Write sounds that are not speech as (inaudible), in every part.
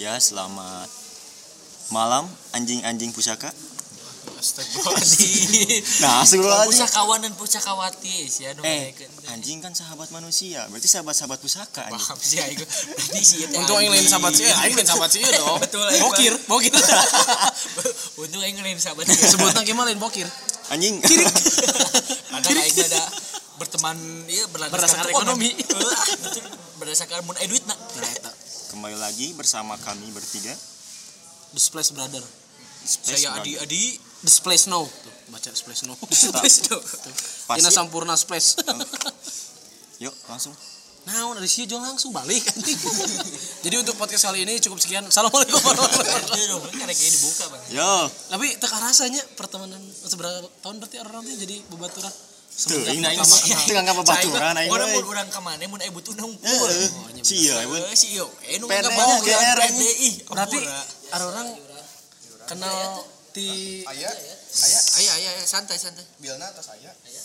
Ya, selamat malam anjing-anjing pusaka. Astagfirullahaladzim. (laughs) Nah, astagfirullahaladzim. Pusakawan dan pusakawati sih ya Eh, anjing kan sahabat manusia, berarti sahabat-sahabat pusaka anjing. Paham sih aing. Berarti sih teh Untuk yang lain anjing. sahabat sih, aing lain sahabat sih dong. (laughs) Betul, aing Bokir, bokir. (laughs) Untung aing lain sahabat. Sebutnya gimana lain bokir? Anjing. Karena aing ada berteman ya berlandaskan Berdasarkan ekonomi. Berdasarkan mun aya duitna. Nah, eta. Kembali lagi bersama kami bertiga. The Splash Brother. Space Saya Brother. Adi Adi The Splash No. Tuh, baca The Splash No. Pasti. Ina Sampurna Splash. (laughs) Yuk, langsung. Nah, dari sini jual langsung balik. (laughs) Jadi untuk podcast kali ini cukup sekian. Assalamualaikum warahmatullahi wabarakatuh. Karena kayak dibuka bang. Yo, Tapi teka rasanya pertemanan seberapa tahun berarti orang nanti jadi bebaturan. Tuh, ini baturan aing. Orang mun urang ka mana mun Heeh. Si eh nu. Berarti ada orang kenal di Aya, Aya aya aya santai santai. bilna atas aya. Ya.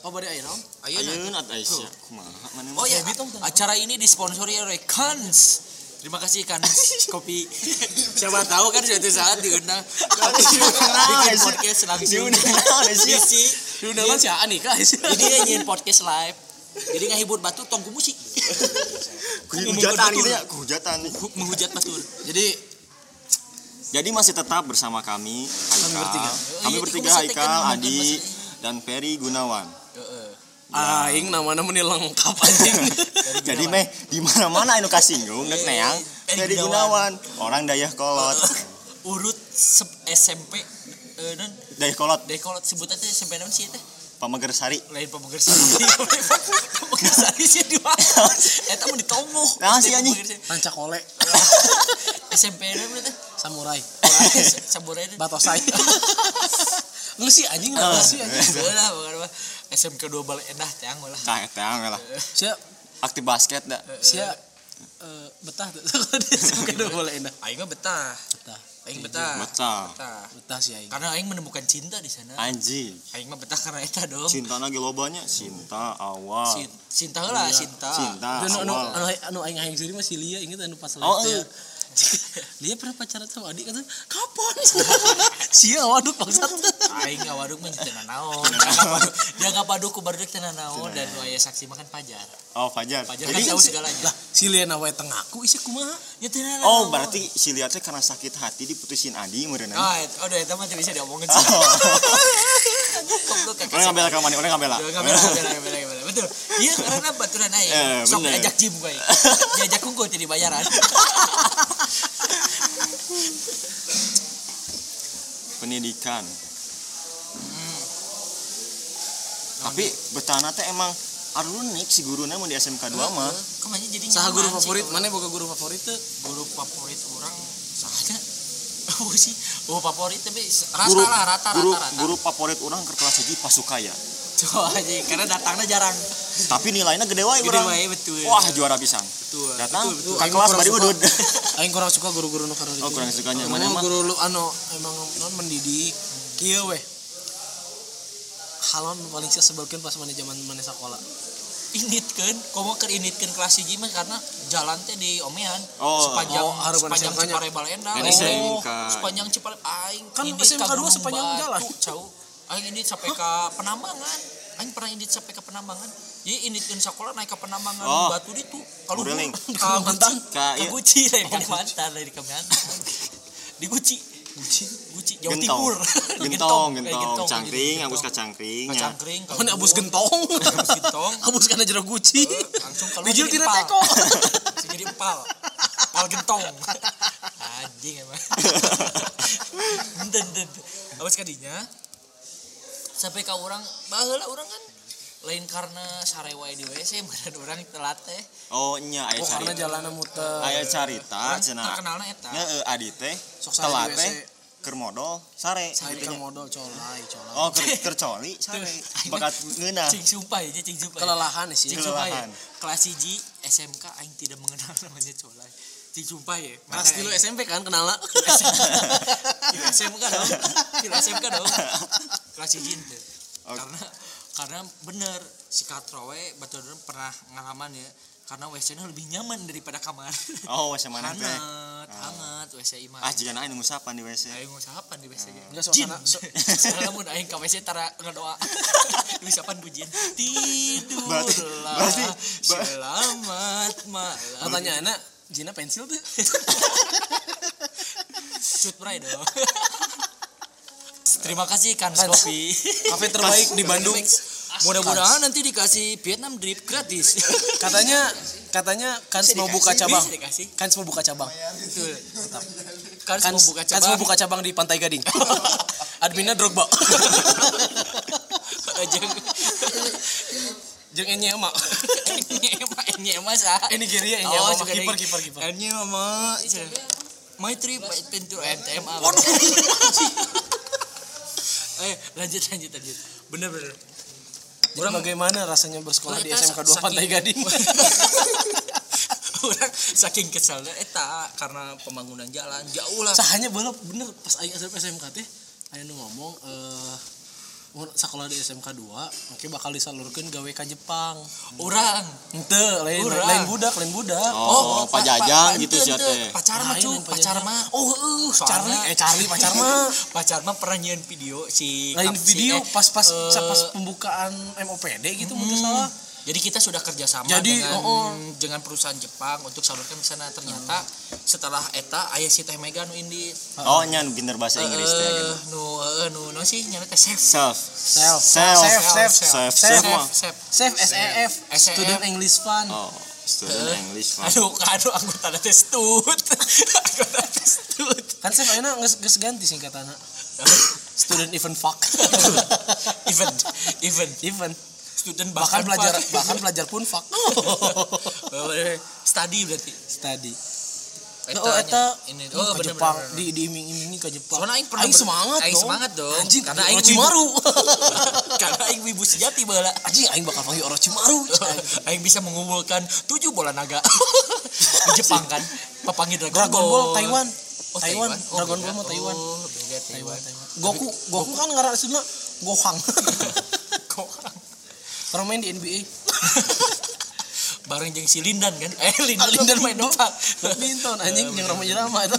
Oh, bari? Ayeuna. At Aisyah. Kumaha mana Oh ya, acara ini disponsori oleh Kans. Terima kasih Kans Kopi. (laughs) Siapa tahu kan suatu saat diundang bikin podcast langsung. Diundang? (laughs) Isi. Diundang si Ani kah? Ini dia podcast live. Jadi ngahibur batu tong ku musik. (laughs) Hujatan gitu ya, hujatan. Hu- Menghujat batur. Jadi Jadi masih tetap bersama kami Haikal. bertiga. Kami Iya, bertiga Haikal, Adi, dan Ferry Gunawan. Heeh. aing namanya meni lengkap anjing. (laughs) Jadi meh di mana-mana anu kasinggung Iya, nek neang Ferry Ferry Gunawan. Gunawan, orang Dayah Kolot. (laughs) Urut sep- SMP eh non Dayah Kolot, dari kalau sebutan teh SMP naon sih teh? Pameger Sari. lain pemegar sari (laughs) pemegar sari sih di mana eta mau ditombo Nah, sih, anjing. Rancak oleh SMP nya berarti samurai. samurai Batosai. Nggak sih anjing nggak sih anjing. lah bukan apa SMK dua balik endah teang lah Tah teang lah. Sia Aktif basket da. sia eh, betah tuh. Dia suka udah boleh enak. aing betah Betah. aing betah Betah. betah Betah sih aing. karena aing menemukan cinta di sana Anjing. aing mah betah karena eta dong Cinta lagi lobanya, cinta awal. Cin- cinta lah Iya. cinta Cinta Anu anu awal. anu aing aing sendiri masih Lia inget anu pas Oh, (laughs) Lia pernah pacaran sama adik kata kapan? (laughs) Sia waduh bangsat. aing ngawaduk mah teu naon (laughs) dia nggak paduk ku barudak teu naon dan nu aya saksi makan pajar Oh, Fajar. pajar kan Jadi tahu segalanya Lah si Lia nawe tengaku isi kumaha? ya naon Oh, berarti si teh karena sakit hati diputusin Adi meureun. Oh, et- oh, udah, itu mah bisa diomongin sih. Goblok kakak. Orang ngambil ka mana? Orang ngambil. Bela, nggak bela, nggak bela. Betul. Iya, karena baturan aja. Eh, Sok ajak jim gue. Diajak kungku jadi bayaran. Pendidikan. Hmm. Tapi betana teh emang arunik si guruna mau di SMK 2 mah. Ke mana jadi Saha guru favorit? Mana boga guru favorit tuh? Guru favorit orang saja. Oh (laughs) sih, oh favorit tapi rata Guru lah, rata, guru rata, rata. guru favorit orang ke kelas hiji pasukaya. Coba aja, karena datangnya jarang. Tapi nilainya gede wae Gede wae betul. Wah, juara pisan. betul. Datang betul. ke Aing kelas bari udud. (laughs) Aing kurang suka guru-guru nu karena Oh, kurang sukanya. Mana mah? guru lu anu emang non mendidik kieu weh. Halon paling saya sebelkeun pas mana zaman mana sekolah. Initkeun, komo keur initkeun kelas hiji mah karena jalan teh di omean. Oh. sepanjang Oh, sepanjang. Cipare Balenda. Ini SMK. sepanjang Cipare aing Kan SMK ka dua Gunung sepanjang Batu, jalan. Cau. Aing ini sampai ke Penambangan. Aing pernah indit sampai ke Penambangan. Jadi inditkeun sekolah naik ke Penambangan Oh. Batu ditu. Kalau Modeling. (laughs) Ka (laughs) Guci. Ka- Ka iya. Guci lain Kalimantan dari Kalimantan. (laughs) Di Guci. Guci. Guci Jawa Gentong. Timur. Gentong, Eh, gentong, gitu. cangkring, Gentong. abus ka cangkring. Ka nya. cangkring. ka Mana abus gubur. gentong. Abus gentong. Abus kana jero guci. langsung kalau tina empal. teko. Jadi empal empal gentong anjing emang dan dan awas kadinya sampai ke orang baheula orang kan lain karena sarewa di WC meureun (laughs) orang telat teh Oh, nya aya Oh karena carita. jalanan muter. Aya carita cenah. terkenalna eta Heeh, Adi teh Sok sare telat teh keur modal sare. Saya gitu kan nya. modal colai, colai. Oh, keur keur coli (laughs) sare. Bakat ngeunah. cing sumpah ya cing sumpah Kelelahan sih. cing sumpah ya kelas hiji SMK aing tidak mengenal (laughs) namanya colai cing sumpah ya Kelas dulu SMP kan kenal lah. Kira SMK dong Kira SMK dong kelas hiji ente Oke. karena karena bener si katrowe betul pernah ngalaman ya karena WC-nya lebih nyaman daripada kamar Oh, WC mana teh? hangat hangat WC imah Ah, jika aing nunggu sapan di WC. ayo ngusahapan di WC nya Enggak suasana su- (laughs) Soalnya mun aing ka WC tara ngadoa. (laughs) Ngusapan pujian. (laughs) Tidurlah. Berarti- berarti- ber- selamat malam. pertanyaannya Jina pensil tuh Shoot pride dong. Terima kasih Kans Kans. Coffee. (laughs) kafe terbaik di Bandung Mudah-mudahan nanti dikasih Vietnam drip gratis. (laughs) katanya katanya Kans mau buka cabang. Kans mau buka cabang Betul. Kans, Kans mau buka Kans cabang. mau buka cabang di Pantai Gading (laughs) adminnya Drogba Jeung jeung Enyema nyema nyema sah. eh Nigeria Oh, Enyema suka kiper dari- kiper kiper Ini mama. My trip pintu MTM? Waduh. Eh, lanjut lanjut lanjut. Bener bener. Jadi bagaimana rasanya bersekolah di SMK 2 saking- Pantai Gading (laughs) Orang saking keselnya eta karena pembangunan jalan jauh lah. sahanya belum bener pas aing asup SMK teh nu ngomong eh mun sekolah di SMK 2 oke bakal disalurkeun gawe ka Jepang Orang. Henteu lain Urang. lain budak lain budak Oh, pa- pajajang pa- gitu ente, sih ente. teh. Pacar mah Lain, cu, lain pacar mah. oh uh, Charlie eh Charlie pacar mah (laughs) Pacar mah pernah nyian video si lain video pas pas pas pembukaan MOPD gitu mungkin salah Jadi kita sudah kerjasama Jadi, dengan oh, oh. dengan perusahaan Jepang untuk salurkan ke sana. Ternyata setelah eta aya si Teh Mega nu indi Oh, nya nu pinter bahasa Inggris teh eh gitu. nu eh, nu nu sih nyana teh chef. Self. self Self. self self Self. Self. Self self SEF SEF. student English fund Oh, student Eh, English. Pak. Aduh, aduh anggota teh stut. (laughs) anggota teh stut. kan self ayeuna geus geus ganti singkatanna student event fuck (laughs) event, event, event student bahkan bahkan pelajar bahkan pelajar pun fuck. (laughs) Study berarti. study. Eta oh eta ini oh, ke bener, Jepang bener. di diiming-imingi ke Jepang. Soalnya aing pernah aing semangat aing dong. semangat dong. anjing Karena aing Cimaru. (laughs) (laughs) Karena aing wibu sejati bala. anjing aing bakal panggil orang Cimaru. Aing bisa mengumpulkan tujuh bola naga. Di Jepang kan. Papangi Dragon, Dragon Ball Taiwan. Oh, Taiwan. Oh, Dragon beda. Ball mah Taiwan. Oh, beda Taiwan. Goku Goku kan ngaran aslinya Gohang Kok pernah main di NBA (laughs) bareng jeung si Lindan kan? Eh Lindan, Ah, Lindan main dong. doang. badminton anjing yang ramah irama itu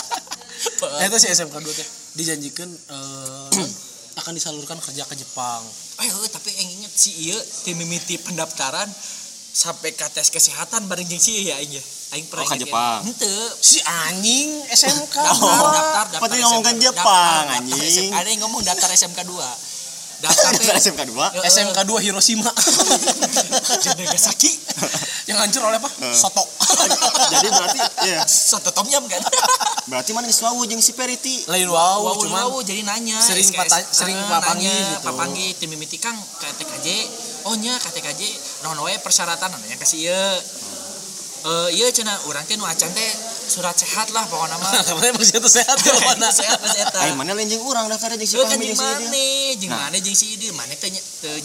(laughs) itu si SMK 2 teh dijanjikan eh, (clears throat) akan disalurkan kerja ke Jepang Eh, eh, tapi yang inget si iya tim mimiti pendaftaran sampai ke tes kesehatan bareng jeung si iya aing ya. Aing pernah Oh, ke Jepang. ya. Henteu. si anjing SMK Daftar, dua. daftar, daftar. Pati ngomongkan. Jepang, Daftar, daftar anjing. SMK. Ada yang ngomong daftar SMK 2. Daftar teh SMK 2. SMK 2 Hiroshima (laughs) jeung Nagasaki. yang hancur oleh apa soto (laughs) Jadi berarti ya, Soto tom yum kan. (laughs) berarti mana geus wawu jeung si Periti. lain Wow, cuman wow, jadi nanya sering SKS, pata- sering eh, papangi nanya, gitu. papangi tim mimiti kang ke TKJ oh nya ke TKJ naon we persyaratan nanya kasih ieu eh iya cenah urang teh nu acan teh surat sehat lah pokoknya mah (laughs) karena emang situ sehat kalau (laughs) mana sehat pas eta Aing mana lain jeung urang daftar jeung si kan Fahmi jeung si Idil. mana, jeung Nah. mana jeung si Idil, mana teh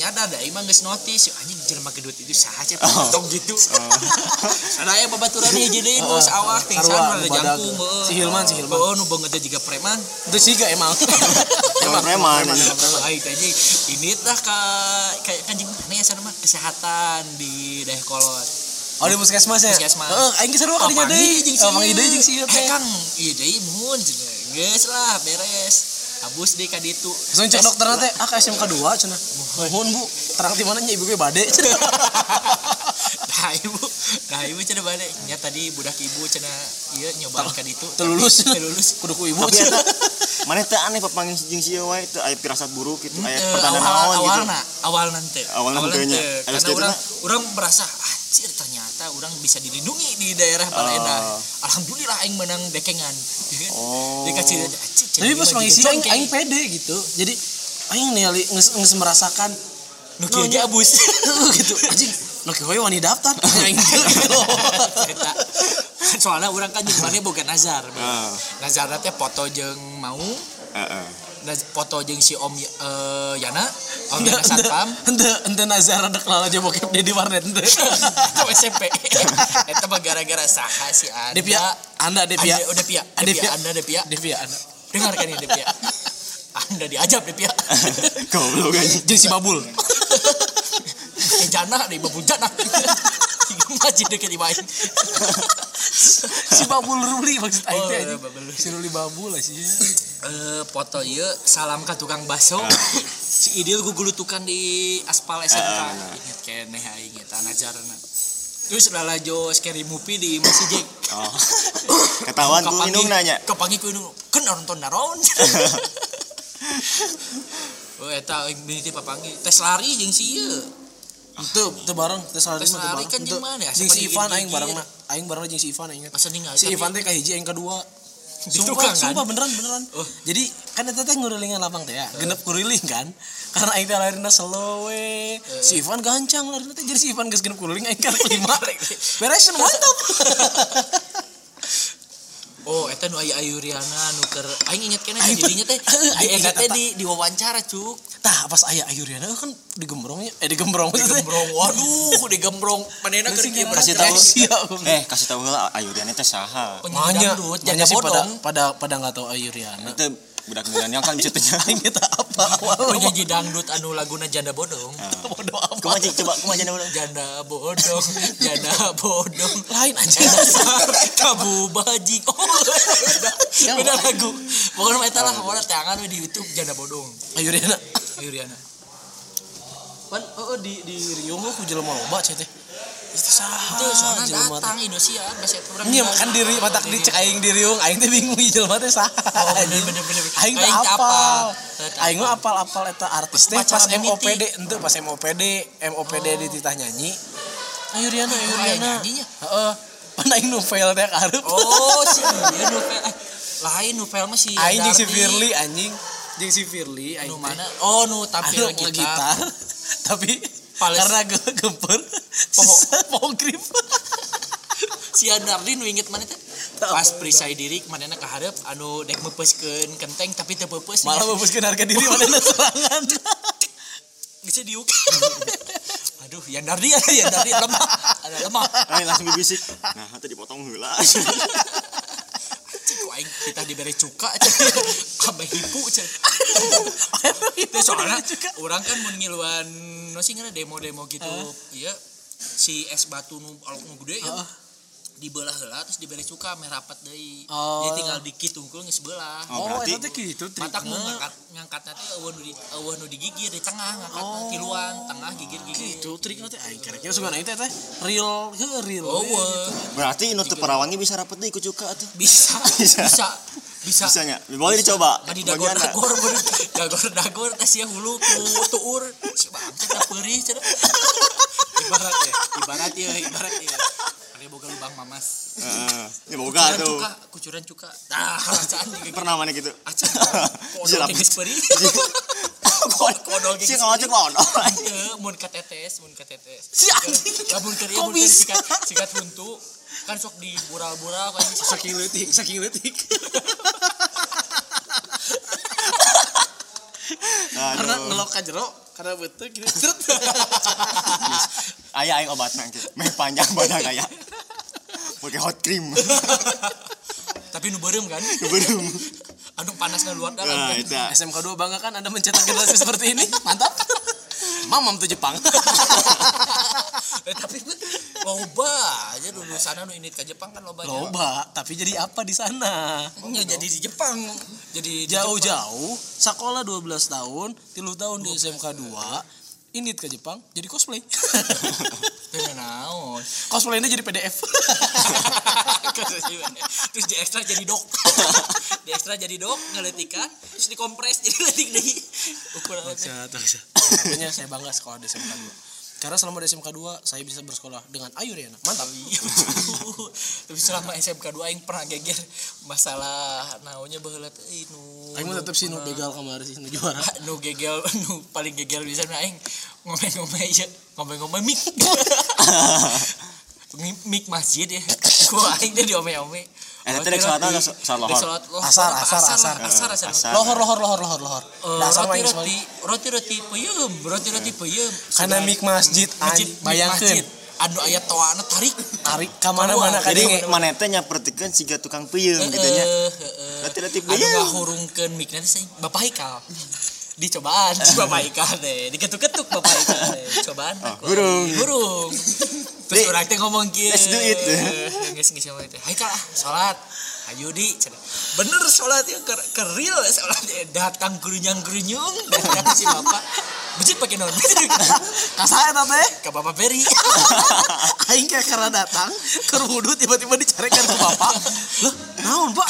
nyadar da imah geus notis, Yuk, anjing jelema gedut itu saha cenah Oh. tong gitu. (laughs) Ada aya babaturan hiji deui bos Oh, sarua, ada nu badag. jangkung. Si Hilman, si Hilman. Oh, nu beungeut juga preman. itu sih gak emang Emang preman. teh anjing, ini tah ka kayak kanjing mana ya sana mah kesehatan di daerah kolot. Oh di puskesmas ya Puskesmas. Heeh, aing seru kali nya deui oh panggil deui jeung si ieu Eh teh Kang, ieu deui muhun cenah. Geus lah beres. Abus deui ka ditu. Langsung cek dokter nanti, ah ke SMK 2 cenah. Mohon bu, terang di mana nya ibu gue bade cenah. (laughs) Nah ibu, nah ibu cenah balik. Nya tadi budak ibu cenah ieu nyobaan ka ditu. Telulus. Telulus. (laughs) Kudu ku ibu cenah. (laughs) mana teh aneh papanggih jeung si wae teu aya pirasat buruk gitu, aya Eh, pertanda awal, naon gitu. awalna, awal nanti. Awalna henteu nya. Aya Karena orang orang merasa anjir ternyata orang bisa dilindungi di daerah Balenda. Oh. Alhamdulillah aing menang dekengan. Oh. (laughs) Dikasih anjir. Tapi pas mengisi aing aing pede gitu. Jadi aing ningali geus geus merasakan nu kieu ge abus. (laughs) gitu. Anjing, nu kieu we wani daftar. (laughs) Aing gitu. Eta. Soalnya orang kan jeung boga nazar. Ah. Nazar teh foto jeung mau Heeh. Naz- foto jeung si Om eh, Yana, Om Yana Satpam, Henteu henteu nazar ada kelala aja bokep di warnet henteu. (laughs) itu SMP. Eta mah gara-gara saha si Anda. Devia, Anda Devia. Anda, oh Devia. Devia, Anda Devia. Devia Anda. Dengarkan ini Devia. Anda diajab Devia. (laughs) Goblok anjing. Jeung si Babul. Ke (laughs) jana deh, babul jana. Masjid deket ibain si babul ruli maksud aing Oh, teh iya, anjing. babul si ruli babul lah sih. Eh foto ieu salam ka tukang baso si Idil gugulutukan di aspal SMK inget keneh aing eta najarna terus lalajo scary movie di Masih Jack oh. Ketahuan ku indung nanya kepangi ku indung kan nonton naron. (laughs) Oh, eta aing mimiti papangi tes lari jeung si ieu. Itu itu bareng tes lari Tes mah teu lari bareng kan ya? jeung si Ivan aing bareng aing bareng jeung si Ivan aing si Ivan teh kahiji yang kedua Sumpah, kan? sumpah beneran beneran. Oh. Jadi kan eta teh ngurilingan lapang teh ya, genep kuriling kan. Karena aing teh larina slow we. Si Ivan gancang larina teh jadi si Ivan geus genep kuriling aing kan (laughs) lima. Beresin mantap. (laughs) Oh, eta nu aya Ayuriana nu keur aing inget Aing jadinya teh eta teh di di wawancara cuk. Tah pas aya Ayuriana kan digembrongnya eh digembrong Di gembrong. Waduh, di gembrong. Manehna keur kieu kasih tahu eh kasih tahu heula Ayuriana teh saha Manya, manya sih pada bodong. pada pada nggak tahu Ayuriana. itu budak milenial kan bisa Aing eta apa awal Penyanyi dangdut anu laguna janda bodong. (laughs) bodoh apa. kumaha Cik? coba kumaha jana Janda bodong, janda bodong. (laughs) Lain anjing. Dasar kabu bajing. (laughs) Oh, beda, beda lagu. Pokoknya mah eta lah, pokoknya tangan we di YouTube janda bodong. Ayuriana. Ayuriana. Pan oh, di di Rio mah ku jelema loba cai teh. Itu saha? Itu jelema datang Indonesia, bahasa itu orang. Iya kan diri matak di cek aing di riung aing teh bingung jelema teh saha. Oh, bener, bener, bener. Aing teh Aing apal. apal. Aing mah apal-apal eta artis teh pas. MOPD ente pas MOPD MOPD di titah nyanyi. Ayuriana aya Ayuriana. nyanyinya? Heeh. Pan aing novel teh karep. Oh, si (laughs) iya novel. Eh, lain novel mah si Aing jeung si. Firly anjing. Jeung si Firly aing mana? Oh, nu tampil Anu gitar. (laughs) Tapi Pales. karena ge- gemper (laughs) Poho. poho grip. (laughs) Si Dardi nu inget mana teh? Pas perisai diri manehna ka hareup anu dek meupeskeun kenteng tapi teu peupeus. Malah membuskeun harga diri mana serangan. (laughs) bisa diuk. Aduh, yang Dardi ya, yang Dardi lemah. Ada lemah. Langsung bibisik nah tadi dipotong heula Cik, aing kita diberi cuka (laughs) kabeh hipu. Itu soalnya orang kan mun ngiluan no sih demo-demo gitu. Iya. Si es batu nu alok nu gede ya. Heeh. Dibelah heula terus diberi cuka merapat deui. Oh. Jadi tinggal dikit tungkul geus belah. Oh, Oh, berarti- eta teh kitu Matak trikna. ngangkat ngangkat nanti eueuh nu di eueuh nu digigir di tengah ngangkat Oh. tiluan tengah gigir-gigir. Kitu trikna teh aing kira-kira sugan aing teh teh real heuh real. Oh, berarti nu teu perawangi bisa rapet deui ku cuka atuh bisa (laughs) Bisa. bisa bisa bisanya boleh dicoba Madi dagor dagor (laughs) dagor dagor tes ya hulu ku tuur si bangsa perih (laughs) ibarat ya ibarat ya ibarat ya ada boga lubang mamas. Heeh. ya boga kucuran tuh. cuka kucuran cuka. Racaan juga pernah mana gitu? Acan kodol rapet. geus perih kodol si geus ngawajek kodol Heuh, mun katetes mun katetes Si anjing. lamun keur ieu Kok mun keur bisa? sikat sikat huntu. Kan sok di bural-bural kan. Saking leutik saking leutik. (laughs) Karena ngelok ka jero karena betul gitu. Cet. aya aing obatna gitu. Meh panjang badan aya pakai hot cream (laughs) tapi nu beureum kan belum anu (laughs) panas na luar dalam nah kan itu SMK 2 bangga kan Anda mencetak generasi seperti ini. (laughs) Mantap. Mamam tuh Jepang. Eh, tapi loba aja lulusan anu ini ke Jepang kan loba Loba, tapi jadi apa di sana? Ya, jadi di Jepang jadi. Jauh-jauh, sekolah 12 tahun, 3 tahun di SMK 2, Indit ke Jepang jadi cosplay. (laughs) Teu naon Cosplaynya jadi PDF. (laughs) terus di ekstra jadi dok (laughs) di ekstra jadi dok ngeletikan terus dikompres jadi letik deh ukuran. Pokoknya saya bangga sekolah di SMK 2. Karena selama di SMK 2 saya bisa bersekolah dengan Ayu Riana. Mantap. Iya, betul. (laughs) tapi selama SMK 2 aing pernah geger masalah naonnya baheula teh nu Aing mah tetep sih nu begal kemarin sih nu juara. (laughs) nu gegel (laughs) nu paling gegel bisa aing ngomong-ngomong aja ngomong-ngomong mik mik masjid ya gua aing teh diome-ome Eh, tadi dek salat salat lohor? Asar, asar, asar. asar. asar Asar. Lohor lohor lohor lohor lohor. Eh, Dasar roti roti roti roti peyem roti roti peyem. Karena mik masjid bayangkeun. anu aya toana tarik. Tarik. Ka mana-mana ka jadi dinge. mana teh nyapertikeun siga tukang peuyeum gitu nya. Rati-rati anu peuyeum. ngahurungkeun mik. Nanti saya bapak Haikal dicobaan si (laughs) bapak Haikal deh diketuk-ketuk bapak Haikal deh cobaan Oh, hurung. hurung (laughs) terus Dek, orang teh ngomong kieu let's do it. geus sama itu (laughs) hai ah salat ayo di bener salat ya ke, ke real salat ya. datang gerunyang gerunyung datang si bapak Bejit pakai non eta teh. ke bapak Peri Aing kayak karena datang ke wudhu tiba-tiba dicarekan ke bapak. Lah, naon Pak?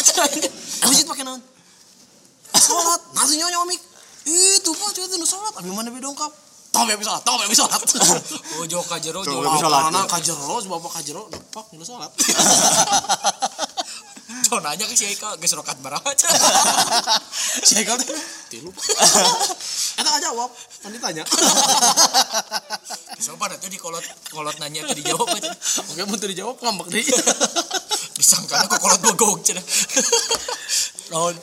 Itu pakai naon? Salat. Nasi nyonya omik. Itu Pak, cuy nu salat. Abi mana be dongkap? Tong be salat, tong be salat. (laughs) ojo kajero Tuh, jo Be salat, Anak kajero, bapak kajero, depak nu salat. jo (laughs) nanya ke si Eka geus rokat baraha (laughs) Si Haikal teh tilu. Eta nggak jawab, kan ditanya. sopan atuh di kolot kolot nanya teh dijawab aja Oke, teu dijawab ngambek deui. disangka kok kolot bogog cenah Naon?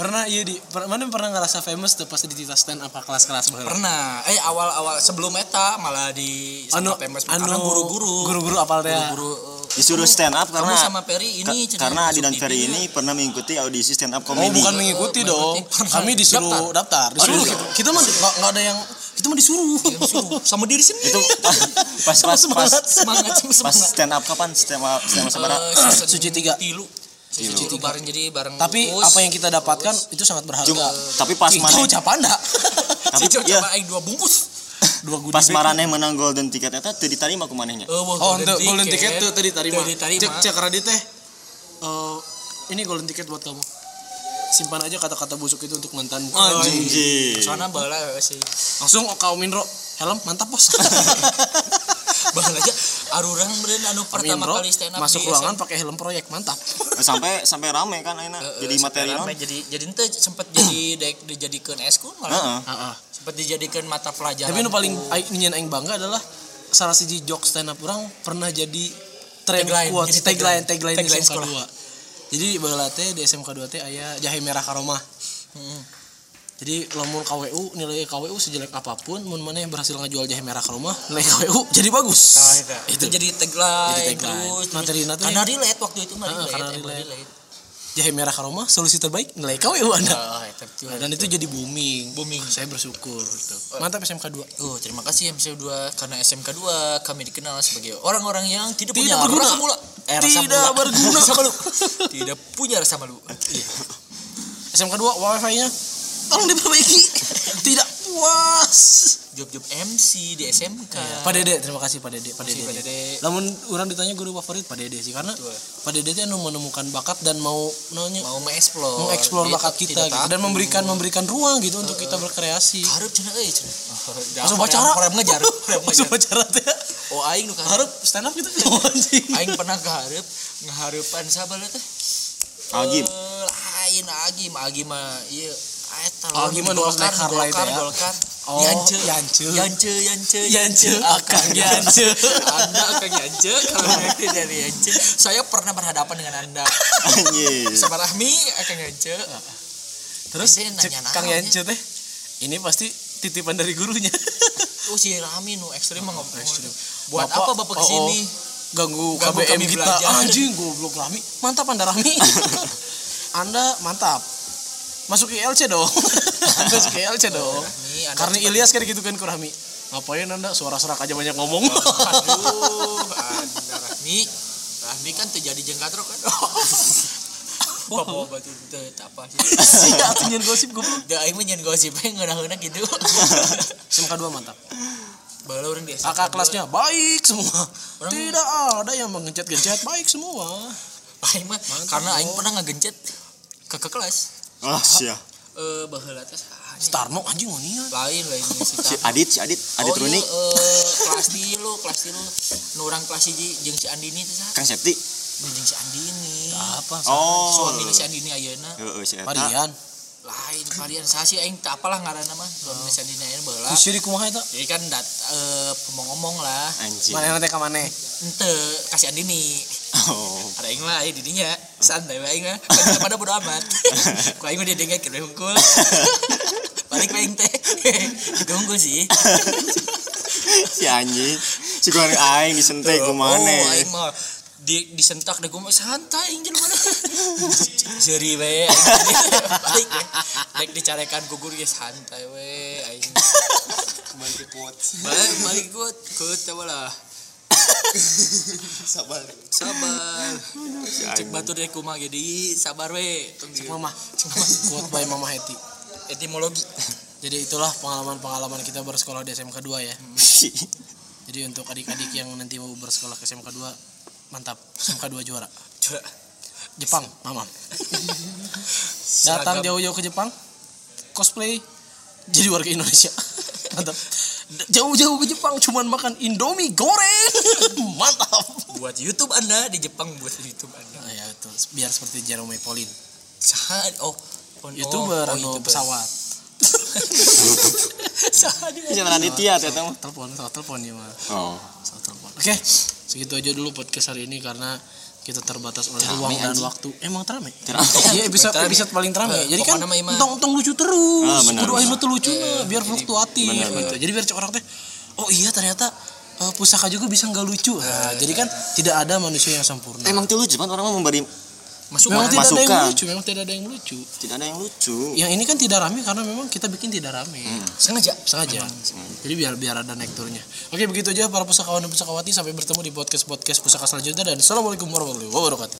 Pernah iya di per- mana pernah ngerasa famous tuh pas di Tita stand apa kelas-kelas baheula? pernah eh awal awal sebelum eta malah di Anu famous anu karena guru-guru guru-guru apal teh. guru disuruh stand up kamu karena sama Peri ini karena Adi dan Ferry ini pernah mengikuti audisi stand up Oh comedy. bukan mengikuti Oh, dong. mengikuti. Kami disuruh daftar. Disuruh disuruh. kita, kita mah nggak ada yang kita mah disuruh. Disuruh sama diri sendiri itu pas pas pas, pas, semangat. semangat pas stand up kapan stand up stand up sabaraha? Eh, season Suci tiga. tilu suci Tilu. tilu bareng jadi bareng Tapi Uus. apa yang kita dapatkan itu sangat berharga. Cuma tapi pas Itu mana Capanda. (laughs) tapi si Cok iya coba aing dua bungkus (laughs) Dua goodie pas bag. maraneh menang golden ticket eta teu diterima ku manehnya. Eh, wah, Oh, untuk golden ticket tuh tadi tarima. Teu diterima. Cek cek Radit teh. Eh, ini golden ticket buat kamu. Simpan aja kata-kata busuk itu untuk mantanmu. Anjing. soalnya bala sih Langsung kau Minro. Helm mantap bos. (laughs) bala aja arurang beren anu pertama Minro kali stand up masuk ruangan pakai helm proyek mantap. (laughs) sampai sampai rame kan ayeuna Eh, jadi materi rame, jadi jadi ente sempat (clears throat) jadi dek dijadikan eskul malah. Heeh. sempat dijadikan mata pelajaran Tapi nu paling nyen aing bangga adalah salah siji jok stand up orang pernah jadi tren quotes jadi tagline tagline. tagline, Tagline sekolah. 2. Jadi baheula teh di SMK 2 teh aya jahe merah karomah. Jadi lamun KWU nilai KWU sejelek apa pun mun mana yang berhasil ngajual jahe merah ke rumah nilai KWU jadi bagus. Nah, itu. itu jadi tagline, Jadi tagline. terus Materina tuh karena relate waktu itu mah relate, karena relate. relate. Jahe merah ke rumah solusi terbaik nilai KWU Anda. Ah, itu betul. Nah, dan itu jadi booming. Booming. Saya bersyukur gitu. Mantap SMK 2. Oh, terima kasih MCU 2 karena SMK 2 kami dikenal sebagai orang-orang yang tidak, Tidak punya berguna. rasa mula. Eh, rasa Tidak mula. berguna. (laughs) rasa malu. tidak punya rasa malu. SMK 2 wifi-nya tolong diperbaiki. (laughs) Tidak puas. Job-job MC di SMK. Pak Dede, terima kasih Pak Dede, Pak Dede. Pak Dede. Namun orang ditanya guru favorit Pak Dede sih karena Betul. Pak Dede itu anu menemukan bakat dan mau namanya Mau mengeksplor. mengeksplor bakat kita gitu dan memberikan memberikan ruang gitu untuk kita berkreasi. Harap cenah euy cenah. Masuk bacara. Harap ngejar. Masuk pacaran teh. Oh aing nu kaharep. Harap stand up gitu. (laughs) Anjing. Aing pernah kaharep ngahareupan sabar teh. Agim. Eh, lain Agim, Agim mah ieu eta nu pas naik Harley teh ya? Golkar. Oh, Yance, Yance. Yance, Yance, Yance, Akang Yance. Anda Akang Yance, kalau nanti dari Yance, saya pernah berhadapan dengan Anda. Anjing. Sama Rahmi, Akang Yance. Terus nanya Kang Yance teh ini pasti titipan dari gurunya. Oh si Rahmi nu ekstrim mah ngomong. Buat apa Bapak oh, ke sini? oh. Ganggu, KBM kita. Anjing goblok Rahmi. Mantap Anda Rahmi. (laughs) anda mantap. Masuk ke ILC dong. (laughs) Masuk ke ILC dong. Anda Karena Ilyas kan gitu kan ke Rahmi. Ngapain Anda suara serak aja banyak ngomong. Aduh, (laughs) Anda Rahmi. Rahmi kan terjadi jengkatrok kan. (laughs) Bapak-bapak itu teu apa sih. Atuh nyeun gosip goblok. Da aing mah nyen gosip we ngeunah-ngeunah gitu. SMK 2 mantap. Baheula urang di SMK. Kakak kelasnya baik semua. Orang- Tidak ada yang mengencet-gencet baik semua. aing mah karena aing pernah ngagencet ke ke kelas. Oh, sia. Eh baheula teh? Starno anjing ngonian. lain lain si. Adit, si Adit, Adit oh, Runi, iya, eh, kelas tilu, kelas tilu. Nu urang kelas hiji jeung si Andini teh saha? Kang Septi. Jeung si Andini. Apa? Oh. Suami si Andini ayeuna. Heeh, si eta. Varian. Lain varian saha sih aing teu apalah ngaranna mah. Suami si Andini ayeuna baheula. Kusiri kumaha eta? Jadi kan dat eh ngomong lah. Anjing. Mana nanti ka maneh? Ente kasih Andini. Oh. Ada aing lah aing didinya santai aing mah. Kan pada bodo amat. Ku aing dia dengek kira hungkul. Balik aing teh. Juga hungkul sih. si anjing. Si goreng aing disentek ku Oh, maneh. aing mah di disentak deh gue mah santai aing jelema. Seri we. Balik. Baik dicarekan gugur ge santai we aing. Balik quotes. Balik gut gut coba lah. Sabar sabar cek batur deh kumah jadi sabar we Tong di- Mama. Quote by Mama Heti. etimologi Jadi itulah pengalaman-pengalaman kita bersekolah di SMK 2 ya. (laughs) Jadi untuk adik-adik yang nanti mau bersekolah ke SMK 2 mantap. SMK 2 juara. Coba. Jepang, mama. (laughs) Datang jauh-jauh ke Jepang, cosplay jadi warga Indonesia. (laughs) Mantap. Jauh-jauh ke Jepang cuman makan Indomie goreng. (laughs) Mantap. buat YouTube anda di Jepang buat YouTube anda Nah, ya itu biar seperti Jerome Pauline. Saha oh pon- YouTuber oh, oh, anu pesawat. (laughs) Saha di jangan Aditya teh teh mah. Telepon, telepon ya mah. oh telepon. Oke, segitu aja dulu podcast hari ini karena kita terbatas oleh Terame, ruang dan waktu. Emang terame. Terame. Iya episode Terame. episode paling terame. Eh, Jadi kan imah. entong-entong lucu terus. Ah, benar, Kudu tuh lucu biar fluktuatif benar, gitu. Jadi biar orang teh oh iya ternyata eh, pusaka juga bisa nggak lucu. Nah, jadi kan tidak ada manusia yang sempurna. emang tuh lucu kan orang mah memberi masuk memang tidak ada yang lucu, memang tidak ada yang lucu. tidak ada yang lucu Yang ini kan tidak rame karena memang kita bikin tidak rame. sengaja Sengaja. Jadi biar biar ada naik turunnya. Oke, begitu aja para pusakawan dan pusakawati sampai bertemu di podcast-podcast pusaka selanjutnya dan assalamualaikum warahmatullahi wabarakatuh.